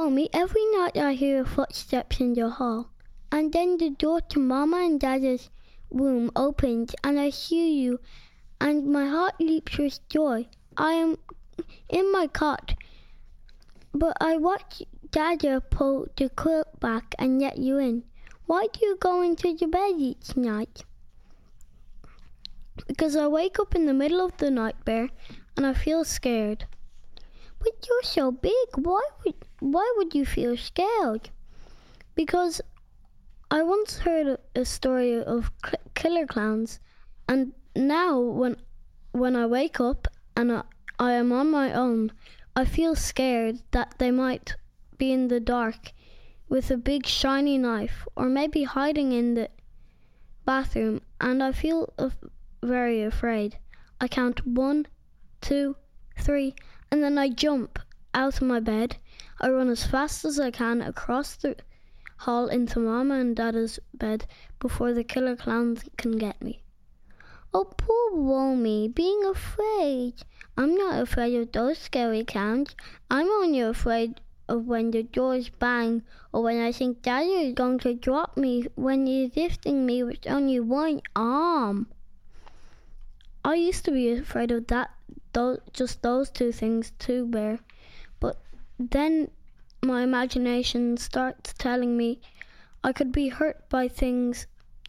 Wommy, every night I hear footsteps in the hall, and then the door to Mama and Dada's room opens, and I hear you, and my heart leaps with joy. I am in my cot, but I watch Dada pull the quilt back and let you in. Why do you go into the bed each night? Because I wake up in the middle of the night, Bear, and I feel scared. But you're so big. Why would why would you feel scared? Because I once heard a, story of cl- killer clowns, and now when when I wake up and I, I am on my own, I feel scared that they might be in the dark with a big shiny knife, or maybe hiding in the bathroom, and I feel af- very afraid. I count one, two, three, and then I jump out of my bed. I run as fast as I can across the hall into Mama and Dada's bed before the killer clowns can get me. Oh, poor Wommy, being afraid. I'm not afraid of those scary clowns. I'm only afraid of when the doors bang or when I think Dada is going to drop me when he's lifting me with only one arm. I used to be afraid of that, those, just those two things too, Bear. But then my imagination starts telling me I could be hurt by things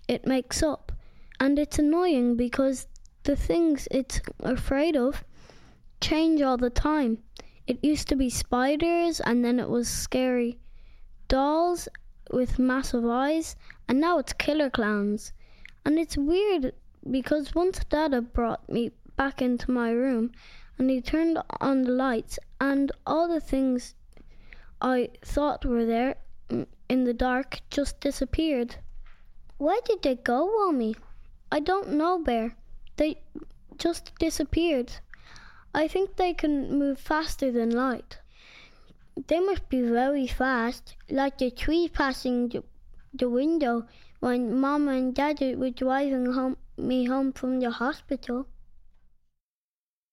it makes up. And it's annoying because the things it's afraid of change all the time. It used to be spiders, and then it was scary dolls with massive eyes, and now it's killer clowns. And it's weird because once Dada brought me back into my room and he turned on the lights, and all the things I thought were there in the dark just disappeared. Where did they go, Wommy? I don't know, Bear. They just disappeared. I think they can move faster than light. They must be very fast, like the tree passing the, the window when Mama and Daddy were driving home, me home from the hospital.